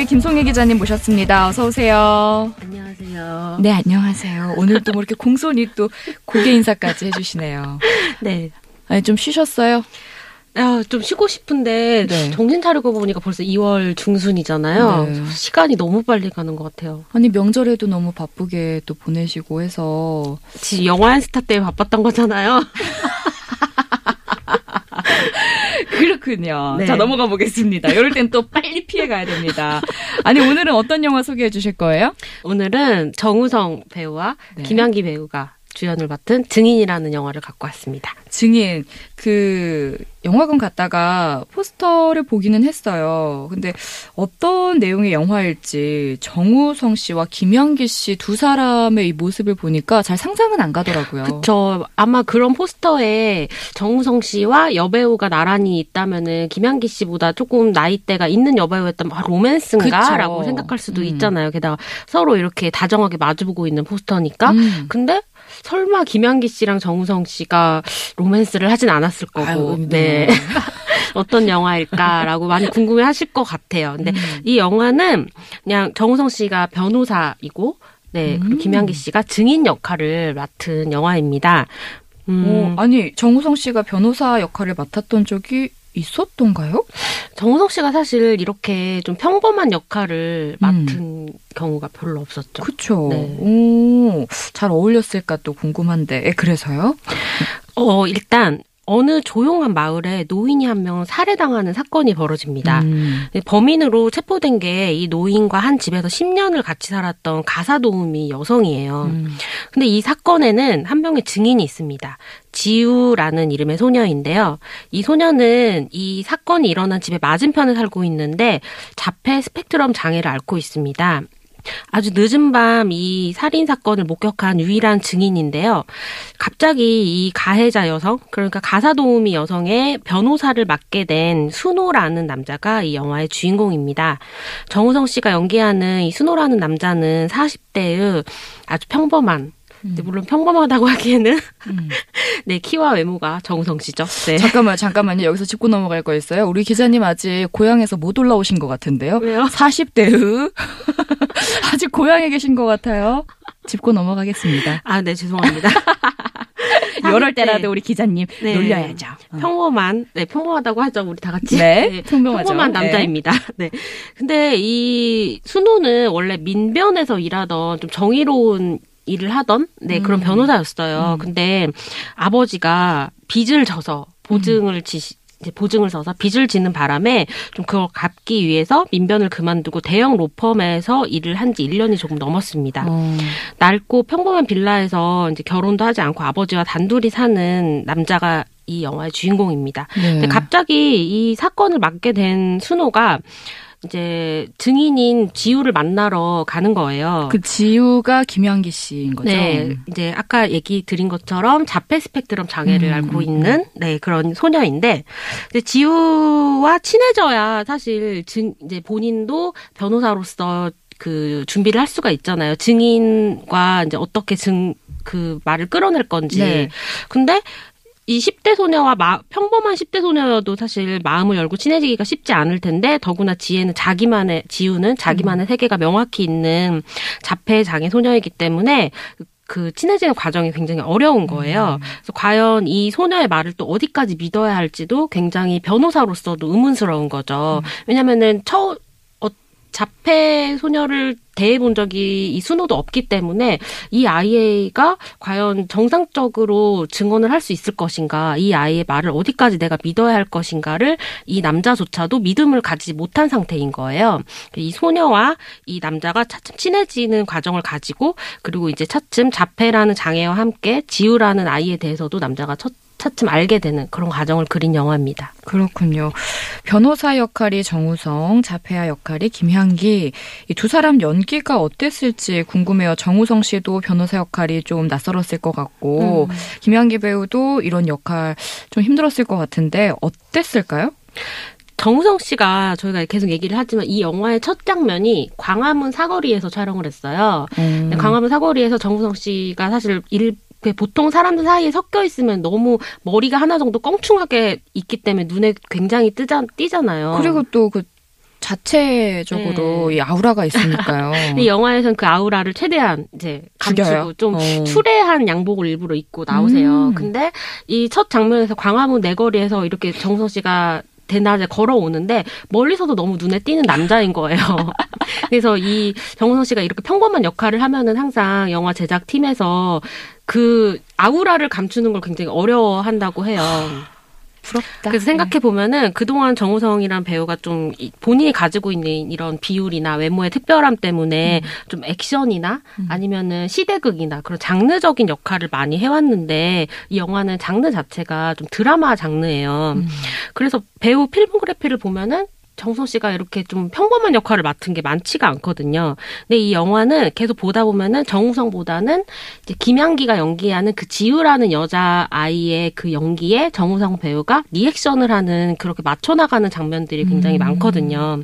10일 김송희 기자님 모셨습니다. 어서 오세요. 안녕하세요. 네, 안녕하세요. 오늘 또 뭐 이렇게 공손히 또 고개 인사까지 해주시네요. 네. 아니, 좀 쉬셨어요? 아, 좀 쉬고 싶은데 네. 정신 차리고 보니까 벌써 2월 중순이잖아요. 네. 시간이 너무 빨리 가는 것 같아요. 아니, 명절에도 너무 바쁘게 또 보내시고 해서. 지금 영화 한 스타 때문에 바빴던 거잖아요. 그렇군요. 네. 자, 넘어가 보겠습니다. 이럴 땐 또 빨리 피해 가야 됩니다. 아니, 오늘은 어떤 영화 소개해 주실 거예요? 오늘은 정우성 배우와 네. 김양기 배우가 주연을 맡은 증인이라는 영화를 갖고 왔습니다. 증인, 그, 영화관 갔다가 포스터를 보기는 했어요. 근데 어떤 내용의 영화일지 정우성 씨와 김양기 씨 두 사람의 이 모습을 보니까 잘 상상은 안 가더라고요. 그쵸. 아마 그런 포스터에 정우성 씨와 여배우가 나란히 있다면은 김양기 씨보다 조금 나이대가 있는 여배우였다면 아, 로맨스인가? 그쵸. 라고 생각할 수도 음. 있잖아요. 게다가 서로 이렇게 다정하게 마주보고 있는 포스터니까. 음. 근데 설마 김양기 씨랑 정우성 씨가 로맨스를 하진 않았을 거고, 아유, 네. 어떤 영화일까라고 많이 궁금해 하실 것 같아요. 근데 음. 이 영화는 그냥 정우성 씨가 변호사이고, 네, 그리고 음. 김양기 씨가 증인 역할을 맡은 영화입니다. 음, 어, 아니, 정우성 씨가 변호사 역할을 맡았던 적이 있었던가요? 정우성 씨가 사실 이렇게 좀 평범한 역할을 맡은 경우가 별로 없었죠. 그쵸. 네. 오, 잘 어울렸을까 또 궁금한데. 에, 그래서요? 어, 일단, 어느 조용한 마을에 노인이 한 명 살해당하는 사건이 벌어집니다. 음. 네, 범인으로 체포된 게 이 노인과 한 집에서 10년을 같이 살았던 가사 도우미 여성이에요. 음. 근데 이 사건에는 한 명의 증인이 있습니다. 지우라는 이름의 소녀인데요. 이 소녀는 이 사건이 일어난 집의 맞은편에 살고 있는데 자폐 스펙트럼 장애를 앓고 있습니다. 아주 늦은 밤 이 살인 사건을 목격한 유일한 증인인데요. 갑자기 이 가해자 여성, 그러니까 가사 도우미 여성의 변호사를 맡게 된 순호라는 남자가 이 영화의 주인공입니다. 정우성 씨가 연기하는 이 순호라는 남자는 40대의 아주 평범한 근데 물론 평범하다고 하기에는 음. 네 키와 외모가 정우성 씨죠. 네. 잠깐만, 잠깐만요. 여기서 짚고 넘어갈 거 있어요. 우리 기자님 아직 고향에서 못 올라오신 것 같은데요? 왜요? 40대의 아직 고향에 계신 것 같아요. 짚고 넘어가겠습니다. 아, 네 죄송합니다. 이럴 40대. 때라도 우리 기자님 네. 놀려야죠. 평범한 네 평범하다고 하죠 우리 다 같이 네, 평범하죠. 평범한 네. 남자입니다. 네. 근데 이 순호는 원래 민변에서 일하던 좀 정의로운 일을 하던 네 그런 음. 변호사였어요. 음. 근데 아버지가 빚을 져서 음. 보증을 지 이제 보증을 서서 빚을 지는 바람에 좀 그걸 갚기 위해서 민변을 그만두고 대형 로펌에서 일을 한 지 1년이 조금 넘었습니다. 어, 낡고 평범한 빌라에서 이제 결혼도 하지 않고 아버지와 단둘이 사는 남자가 이 영화의 주인공입니다. 네. 근데 갑자기 이 사건을 맡게 된 순호가 이제 증인인 지우를 만나러 가는 거예요. 그 지우가 김양기 씨인 거죠? 네, 이제 아까 얘기 드린 것처럼 자폐 스펙트럼 장애를 음, 앓고 음, 있는 네 그런 소녀인데 이제 지우와 친해져야 사실 증 이제 본인도 변호사로서 그 준비를 할 수가 있잖아요. 증인과 이제 어떻게 증 그 말을 끌어낼 건지. 네. 근데 이 10대 소녀와 마, 평범한 10대 소녀여도 사실 마음을 열고 친해지기가 쉽지 않을 텐데 더구나 지혜는 자기만의 지우는 자기만의 세계가 명확히 있는 자폐 장애 소녀이기 때문에 그 친해지는 과정이 굉장히 어려운 거예요. 그래서 과연 이 소녀의 말을 또 어디까지 믿어야 할지도 굉장히 변호사로서도 의문스러운 거죠. 왜냐면은 처 어, 자폐 소녀를 대해본 적이 이 순호도 없기 때문에 이 아이가 과연 정상적으로 증언을 할 수 있을 것인가, 이 아이의 말을 어디까지 내가 믿어야 할 것인가를 이 남자조차도 믿음을 가지지 못한 상태인 거예요. 이 소녀와 이 남자가 차츰 친해지는 과정을 가지고 그리고 이제 차츰 자폐라는 장애와 함께 지우라는 아이에 대해서도 남자가 첫 차츰 알게 되는 그런 과정을 그린 영화입니다. 그렇군요. 변호사 역할이 정우성, 자폐아 역할이 김향기. 이 두 사람 연기가 어땠을지 궁금해요. 정우성 씨도 변호사 역할이 좀 낯설었을 것 같고, 음. 김향기 배우도 이런 역할 좀 힘들었을 것 같은데 어땠을까요? 정우성 씨가 저희가 계속 얘기를 하지만 이 영화의 첫 장면이 광화문 사거리에서 촬영을 했어요. 음. 광화문 사거리에서 정우성 씨가 사실 일그 보통 사람들 사이에 섞여 있으면 너무 머리가 하나 정도 껑충하게 있기 때문에 눈에 굉장히 뜨자, 띄잖아요. 그리고 또그 자체적으로 네. 이 아우라가 있으니까요. 근데 이 영화에서는 그 아우라를 최대한 이제 감추고 죽여요? 좀 어. 추레한 양복을 일부러 입고 나오세요. 음. 근데 이 첫 장면에서 광화문 내거리에서 이렇게 정우성 씨가 대낮에 걸어오는데 멀리서도 너무 눈에 띄는 남자인 거예요. 그래서 이 정우성 씨가 이렇게 평범한 역할을 하면은 항상 영화 제작 팀에서 그 아우라를 감추는 걸 굉장히 어려워한다고 해요. 부럽다. 그래서 생각해 보면은 그동안 정우성이란 배우가 좀 이- 본인이 가지고 있는 이런 비율이나 외모의 특별함 때문에 좀 액션이나 아니면은 시대극이나 그런 장르적인 역할을 많이 해왔는데 이 영화는 장르 자체가 좀 드라마 장르예요. 음. 그래서 배우 필모그래피를 보면은 정우성 씨가 이렇게 좀 평범한 역할을 맡은 게 많지가 않거든요. 근데 이 영화는 계속 보다 보면은 정우성보다는 이제 김양기가 연기하는 그 지우라는 여자 아이의 그 연기에 정우성 배우가 리액션을 하는 그렇게 맞춰 나가는 장면들이 굉장히 음. 많거든요.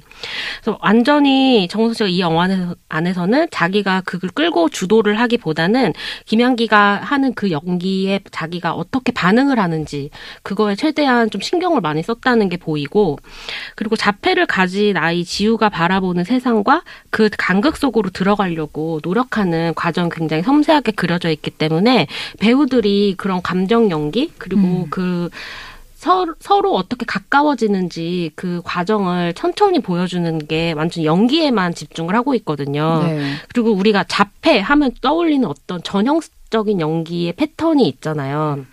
그래서 완전히 정우성 씨가 이 영화 안에서- 안에서는 자기가 그걸 끌고 주도를 하기보다는 김양기가 하는 그 연기에 자기가 어떻게 반응을 하는지 그거에 최대한 좀 신경을 많이 썼다는 게 보이고 그리고 자폐를 가진 아이 지우가 바라보는 세상과 그 간극 속으로 들어가려고 노력하는 과정이 굉장히 섬세하게 그려져 있기 때문에 배우들이 그런 감정 연기 그리고 음. 그 서, 서로 어떻게 가까워지는지 그 과정을 천천히 보여주는 게 완전 연기에만 집중을 하고 있거든요. 네. 그리고 우리가 자폐 하면 떠올리는 어떤 전형적인 연기의 패턴이 있잖아요.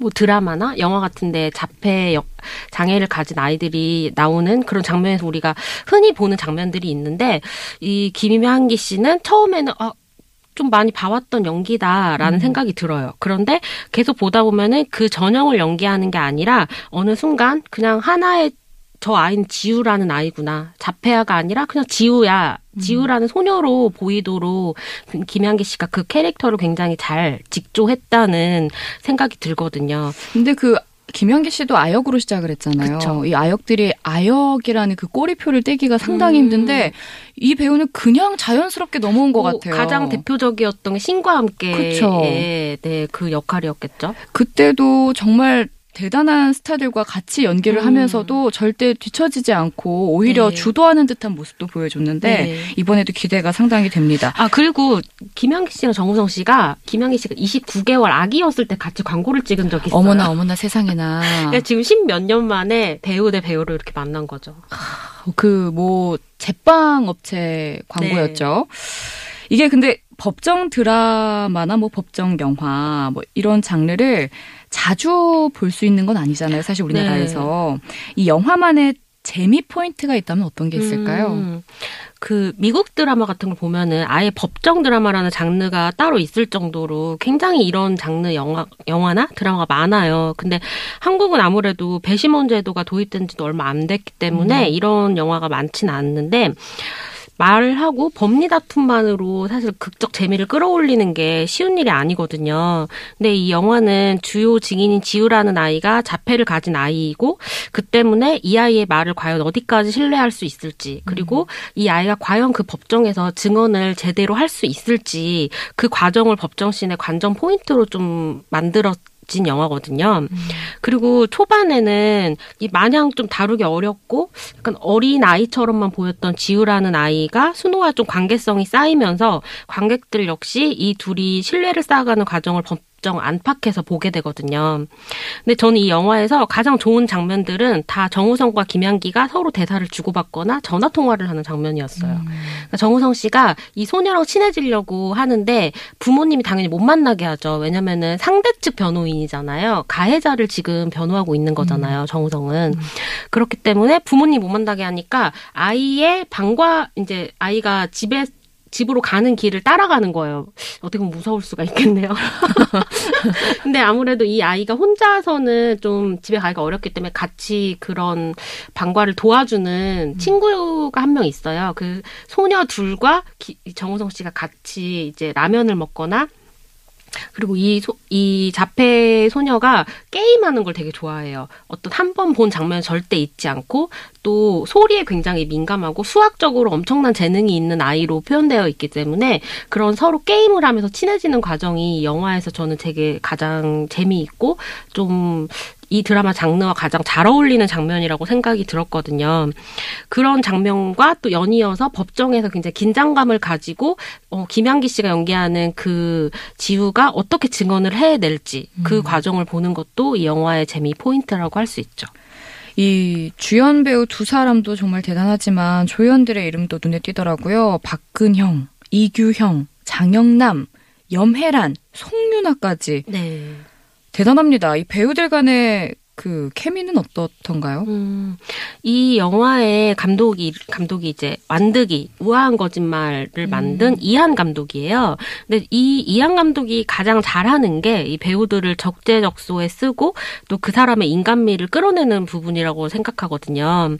뭐 드라마나 영화 같은데 자폐 역- 장애를 가진 아이들이 나오는 그런 장면에서 우리가 흔히 보는 장면들이 있는데 이 김희한기 씨는 처음에는 아, 좀 많이 봐왔던 연기다라는 생각이 들어요. 그런데 계속 보다 보면은 그 전형을 연기하는 게 아니라 어느 순간 그냥 하나의 저 아이는 지우라는 아이구나. 자폐아가 아니라 그냥 지우야. 지우라는 소녀로 보이도록 김양기 씨가 그 캐릭터를 굉장히 잘 직조했다는 생각이 들거든요. 근데 그 김현기 씨도 아역으로 시작을 했잖아요. 그쵸. 이 아역들이 아역이라는 그 꼬리표를 떼기가 상당히 음. 힘든데 이 배우는 그냥 자연스럽게 넘어온 것뭐 같아요. 가장 대표적이었던 게 신과 함께 그쵸. 네, 그 역할이었겠죠. 그때도 정말 대단한 스타들과 같이 연기를 음. 하면서도 절대 뒤처지지 않고 오히려 네. 주도하는 듯한 모습도 보여줬는데 네. 이번에도 기대가 상당히 됩니다. 아 그리고 김양기 씨랑 정우성 씨가 김양기 씨가 29개월 아기였을 때 같이 광고를 찍은 적이 있어요. 어머나 어머나 세상에나 그러니까 지금 십몇 년 만에 배우 대 배우를 이렇게 만난 거죠. 그뭐 제빵 업체 광고였죠. 이게 근데 법정 드라마나 뭐 법정 영화 뭐 이런 장르를 자주 볼 수 있는 건 아니잖아요. 사실 우리나라에서 이 영화만의 재미 포인트가 있다면 어떤 게 있을까요? 음, 그 미국 드라마 같은 걸 보면은 아예 법정 드라마라는 장르가 따로 있을 정도로 굉장히 이런 장르 영화 영화나 드라마가 많아요. 근데 한국은 아무래도 배심원 제도가 도입된 지도 얼마 안 됐기 때문에 이런 영화가 많지는 않는데 말하고 법리 다툼만으로 사실 극적 재미를 끌어올리는 게 쉬운 일이 아니거든요. 근데 이 영화는 주요 증인인 지우라는 아이가 자폐를 가진 아이이고 그 때문에 이 아이의 말을 과연 어디까지 신뢰할 수 있을지 그리고 이 아이가 과연 그 법정에서 증언을 제대로 할 수 있을지 그 과정을 법정씬의 관전 포인트로 좀 만들었 진 영화거든요. 그리고 초반에는 이 마냥 좀 다루기 어렵고 약간 어린 아이처럼만 보였던 지우라는 아이가 순호와 좀 관계성이 쌓이면서 관객들 역시 이 둘이 신뢰를 쌓아가는 과정을 법정 안팎에서 보게 되거든요. 근데 저는 이 영화에서 가장 좋은 장면들은 다 정우성과 김양기가 서로 대사를 주고받거나 전화 통화를 하는 장면이었어요. 그러니까 정우성 씨가 이 소녀랑 친해지려고 하는데 부모님이 당연히 못 만나게 하죠. 왜냐면은 상대 측 변호인이잖아요. 가해자를 지금 변호하고 있는 거잖아요. 정우성은. 그렇기 때문에 부모님 못 만나게 하니까 아이의 방과 이제 아이가 집에 집으로 가는 길을 따라가는 거예요. 어떻게 보면 무서울 수가 있겠네요. 근데 아무래도 이 아이가 혼자서는 좀 집에 가기가 어렵기 때문에 같이 그런 방과를 도와주는 음. 친구가 한 명 있어요. 그 소녀 둘과 기- 정우성 씨가 같이 이제 라면을 먹거나 그리고 이, 소, 이 자폐 소녀가 게임하는 걸 되게 좋아해요. 어떤 한 번 본 장면 절대 잊지 않고 또 소리에 굉장히 민감하고 수학적으로 엄청난 재능이 있는 아이로 표현되어 있기 때문에 그런 서로 게임을 하면서 친해지는 과정이 이 영화에서 저는 되게 가장 재미있고 좀 이 드라마 장르와 가장 잘 어울리는 장면이라고 생각이 들었거든요. 그런 장면과 또 연이어서 법정에서 굉장히 긴장감을 가지고 어, 김양기 씨가 연기하는 그 지우가 어떻게 증언을 해낼지 그 과정을 보는 것도 이 영화의 재미 포인트라고 할 수 있죠. 이 주연 배우 두 사람도 정말 대단하지만 조연들의 이름도 눈에 띄더라고요. 박근형, 이규형, 장영남, 염혜란, 송윤아까지 네. 대단합니다. 이 배우들 간의 그 케미는 어떻던가요? 음, 이 영화의 감독이 감독이 이제 완득이 우아한 거짓말을 만든 이한 감독이에요. 근데 이 이한 감독이 가장 잘하는 게 이 배우들을 적재적소에 쓰고 또 그 사람의 인간미를 끌어내는 부분이라고 생각하거든요.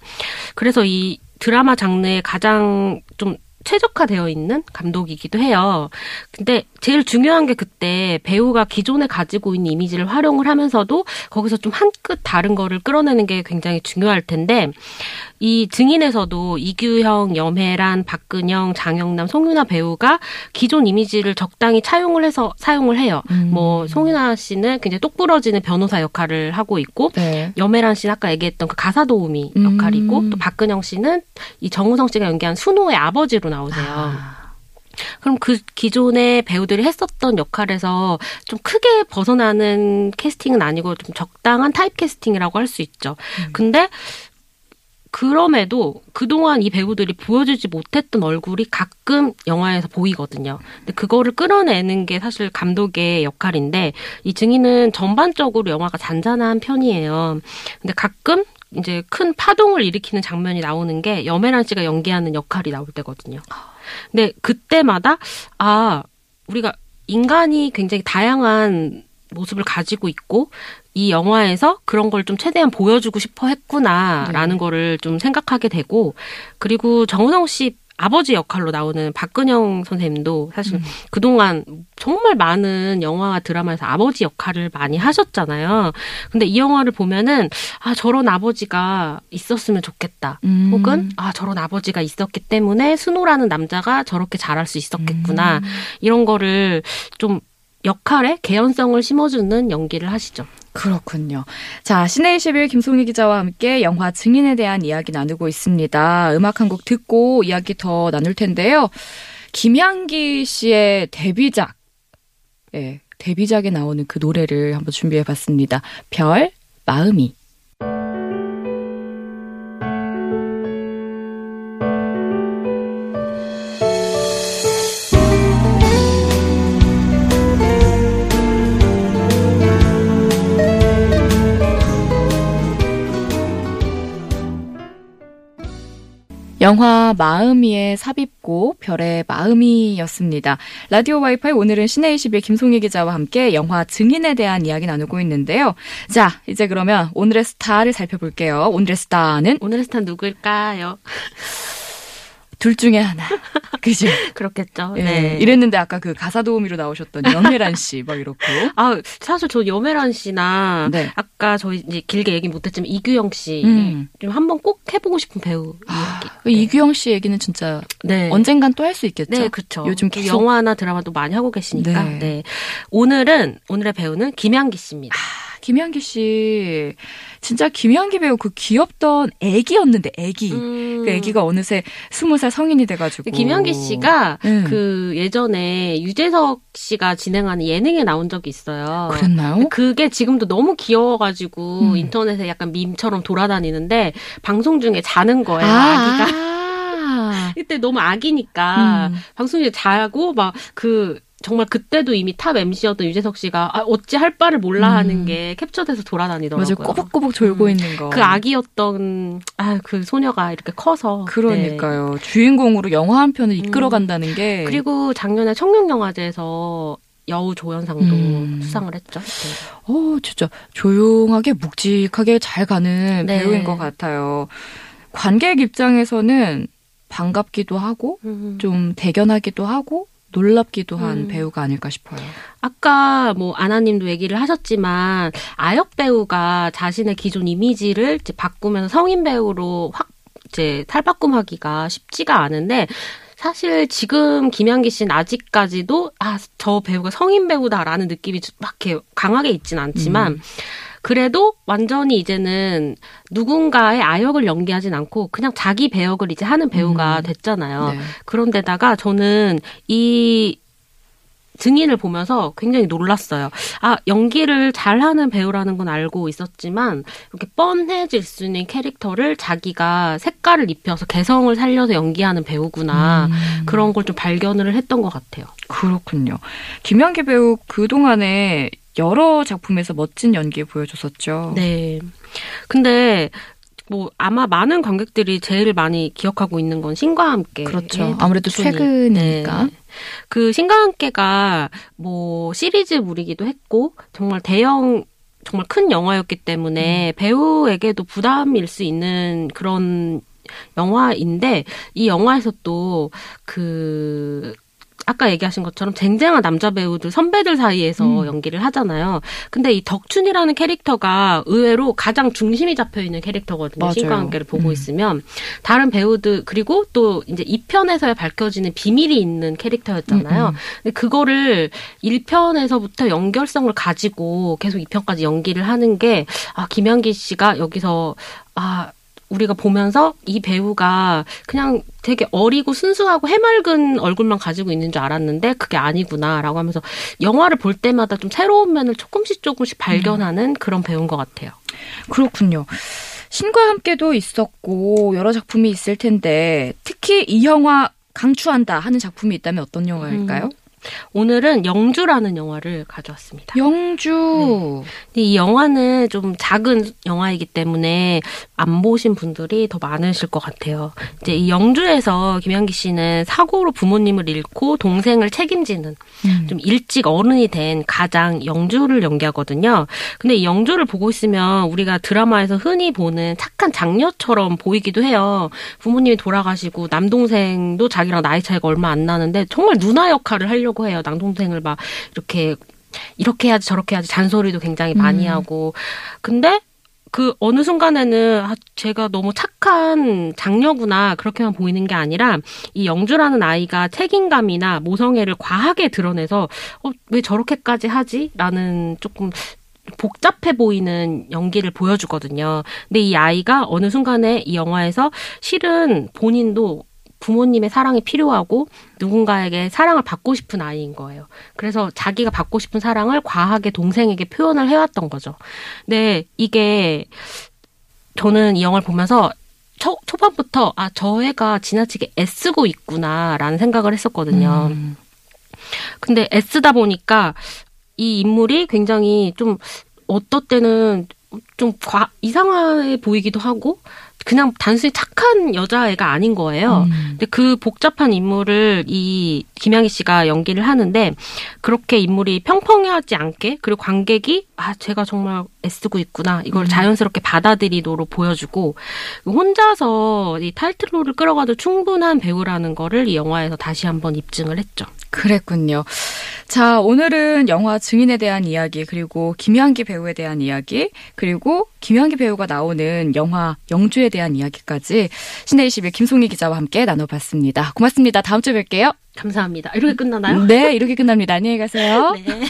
그래서 이 드라마 장르에 가장 좀 최적화되어 있는 감독이기도 해요. 근데 제일 중요한 게 그때 배우가 기존에 가지고 있는 이미지를 활용을 하면서도 거기서 좀 한 끗 다른 거를 끌어내는 게 굉장히 중요할 텐데 이 증인에서도 이규형, 염혜란, 박근영, 장영남, 송윤아 배우가 기존 이미지를 적당히 차용을 해서 사용을 해요. 음. 뭐 송윤아 씨는 굉장히 똑부러지는 변호사 역할을 하고 있고 네. 염혜란 씨는 아까 얘기했던 그 가사 도우미 음. 역할이고 또 박근영 씨는 이 정우성 씨가 연기한 순호의 아버지로 나오세요. 아. 그럼 그 기존의 배우들이 했었던 역할에서 좀 크게 벗어나는 캐스팅은 아니고 좀 적당한 타입 캐스팅이라고 할 수 있죠. 근데 그럼에도 그동안 이 배우들이 보여주지 못했던 얼굴이 가끔 영화에서 보이거든요. 근데 그거를 끌어내는 게 사실 감독의 역할인데 이 증인은 전반적으로 영화가 잔잔한 편이에요. 근데 가끔 이제 큰 파동을 일으키는 장면이 나오는 게 염혜란 씨가 연기하는 역할이 나올 때거든요. 근데 그때마다 아 우리가 인간이 굉장히 다양한 모습을 가지고 있고 이 영화에서 그런 걸 좀 최대한 보여주고 싶어 했구나라는 거를 좀 생각하게 되고 그리고 정우성 씨 아버지 역할로 나오는 박근영 선생님도 사실 그동안 정말 많은 영화와 드라마에서 아버지 역할을 많이 하셨잖아요. 근데 이 영화를 보면은 아 저런 아버지가 있었으면 좋겠다. 음. 혹은 아 저런 아버지가 있었기 때문에 순호라는 남자가 저렇게 잘할 수 있었겠구나. 이런 거를 좀 역할에 개연성을 심어주는 연기를 하시죠. 그렇군요. 자, 시내 21 김송희 기자와 함께 영화 증인에 대한 이야기 나누고 있습니다. 음악 한 곡 듣고 이야기 더 나눌 텐데요. 김양기 씨의 데뷔작, 예, 데뷔작에 나오는 그 노래를 한번 준비해 봤습니다. 별, 마음이. 영화 마음이의 삽입곡 별의 마음이였습니다. 라디오 와이파이 오늘은 씨네 21 김송희 기자와 함께 영화 증인에 대한 이야기 나누고 있는데요. 자, 이제 그러면 오늘의 스타를 살펴볼게요. 오늘의 스타는 오늘의 스타 누굴까요? 둘 중에 하나. 그죠? 그렇겠죠. 예, 네. 이랬는데 아까 그 가사 도우미로 나오셨던 염혜란 씨, 막 이렇고. 아, 사실 저 염혜란 씨나 네. 아까 저희 이제 길게 얘기 못 했지만 이규형 씨 음. 좀 한번 꼭 해보고 싶은 배우 아, 이야기. 그 이규형 씨 얘기는 진짜 네. 언젠간 또 할 수 있겠죠. 네, 그렇죠. 요즘 또 계속 영화나 드라마도 많이 하고 계시니까. 네. 네. 오늘은 오늘의 배우는 김양기 씨입니다. 김양기 씨 진짜 김양기 배우 그 귀엽던 애기였는데 애기. 음. 그 애기가 어느새 스무 살 성인이 돼가지고. 김양기 씨가 음. 그 예전에 유재석 씨가 진행하는 예능에 나온 적이 있어요. 그랬나요? 그게 지금도 너무 귀여워가지고 음. 인터넷에 약간 밈처럼 돌아다니는데 방송 중에 자는 거예요, 아, 아, 기가 아. 이때 너무 아기니까 음. 방송 중에 자고 막 그 정말 그때도 이미 탑 MC였던 유재석 씨가 아, 어찌 할 바를 몰라 하는 게 캡처돼서 돌아다니더라고요. 맞아요. 꼬박꼬박 졸고 음. 있는 거. 그 아기였던 아, 그 소녀가 이렇게 커서 그러니까요. 주인공으로 영화 한 편을 이끌어 간다는 게 네. 그리고 작년에 청룡영화제에서 여우 조연상도 음. 수상을 했죠. 네. 어, 진짜 조용하게 묵직하게 잘 가는 네. 배우인 것 같아요. 관객 입장에서는 반갑기도 하고 음. 좀 대견하기도 하고 놀랍기도 한 음. 배우가 아닐까 싶어요. 아까 뭐 아나님도 얘기를 하셨지만 아역 배우가 자신의 기존 이미지를 이제 바꾸면서 성인 배우로 확 이제 탈바꿈하기가 쉽지가 않은데 사실 지금 김양기 씨는 아직까지도 아 저 배우가 성인 배우다라는 느낌이 막 이렇게 강하게 있진 않지만 음. 그래도 완전히 이제는 누군가의 아역을 연기하진 않고 그냥 자기 배역을 이제 하는 배우가 음. 됐잖아요. 네. 그런데다가 저는 이 증인을 보면서 굉장히 놀랐어요. 아, 연기를 잘하는 배우라는 건 알고 있었지만, 이렇게 뻔해질 수 있는 캐릭터를 자기가 색깔을 입혀서 개성을 살려서 연기하는 배우구나. 음. 그런 걸 좀 발견을 했던 것 같아요. 그렇군요. 김연기 배우 그동안에 여러 작품에서 멋진 연기 보여줬었죠. 네. 근데, 뭐, 아마 많은 관객들이 제일 많이 기억하고 있는 건 신과 함께. 그렇죠. 아무래도 덕춘이. 최근이니까. 네. 그 신과 함께가 뭐 시리즈물이기도 했고 정말 대형 정말 큰 영화였기 때문에 배우에게도 부담일 수 있는 그런 영화인데 이 영화에서 또 그 아까 얘기하신 것처럼 쟁쟁한 남자 배우들 선배들 사이에서 음. 연기를 하잖아요. 근데 이 덕춘이라는 캐릭터가 의외로 가장 중심이 잡혀 있는 캐릭터거든요. 맞아요. 신과 함께를 보고 음. 있으면 다른 배우들 그리고 또 이제 2편에서야 밝혀지는 비밀이 있는 캐릭터였잖아요. 음, 음. 근데 그거를 1편에서부터 연결성을 가지고 계속 2편까지 연기를 하는 게 아, 김연기 씨가 여기서 아 우리가 보면서 이 배우가 그냥 되게 어리고 순수하고 해맑은 얼굴만 가지고 있는 줄 알았는데 그게 아니구나라고 하면서 영화를 볼 때마다 좀 새로운 면을 조금씩 조금씩 발견하는 그런 배우인 것 같아요. 그렇군요. 신과 함께도 있었고 여러 작품이 있을 텐데 특히 이 영화 강추한다 하는 작품이 있다면 어떤 영화일까요? 음, 오늘은 영주라는 영화를 가져왔습니다. 영주. 근데 이 영화는 좀 작은 영화이기 때문에 안 보신 분들이 더 많으실 것 같아요. 이제 이 영주에서 김연기 씨는 사고로 부모님을 잃고 동생을 책임지는 음. 좀 일찍 어른이 된 가장 영주를 연기하거든요. 근데 이 영주를 보고 있으면 우리가 드라마에서 흔히 보는 착한 장녀처럼 보이기도 해요. 부모님이 돌아가시고 남동생도 자기랑 나이 차이가 얼마 안 나는데 정말 누나 역할을 하려고 해요. 남동생을 막 이렇게 이렇게 해야지 저렇게 해야지 잔소리도 굉장히 많이 음. 하고. 근데 그 어느 순간에는 아, 제가 너무 착한 장녀구나 그렇게만 보이는 게 아니라 이 영주라는 아이가 책임감이나 모성애를 과하게 드러내서 어, 왜 저렇게까지 하지?라는 조금 복잡해 보이는 연기를 보여주거든요. 근데 이 아이가 어느 순간에 이 영화에서 실은 본인도 부모님의 사랑이 필요하고 누군가에게 사랑을 받고 싶은 아이인 거예요. 그래서 자기가 받고 싶은 사랑을 과하게 동생에게 표현을 해왔던 거죠. 근데 이게 저는 이 영화를 보면서 초, 초반부터 아, 저 애가 지나치게 애쓰고 있구나라는 생각을 했었거든요. 음. 근데 애쓰다 보니까 이 인물이 굉장히 좀 어떨 때는 좀 과, 이상해 보이기도 하고 그냥 단순히 착한 여자애가 아닌 거예요. 음. 근데 그 복잡한 인물을 이 김양희 씨가 연기를 하는데 그렇게 인물이 평평하지 않게 그리고 관객이 아 제가 정말 애쓰고 있구나 이걸 음. 자연스럽게 받아들이도록 보여주고 혼자서 이 타이틀롤을 끌어가도 충분한 배우라는 거를 이 영화에서 다시 한번 입증을 했죠. 그랬군요. 자, 오늘은 영화 증인에 대한 이야기, 그리고 김양기 배우에 대한 이야기, 그리고 김양기 배우가 나오는 영화 영주에 대한 이야기까지 신의 20일 김송희 기자와 함께 나눠봤습니다. 고맙습니다. 다음 주에 뵐게요. 감사합니다. 이렇게 끝나나요? 네, 이렇게 끝납니다. 안녕히 가세요. 네.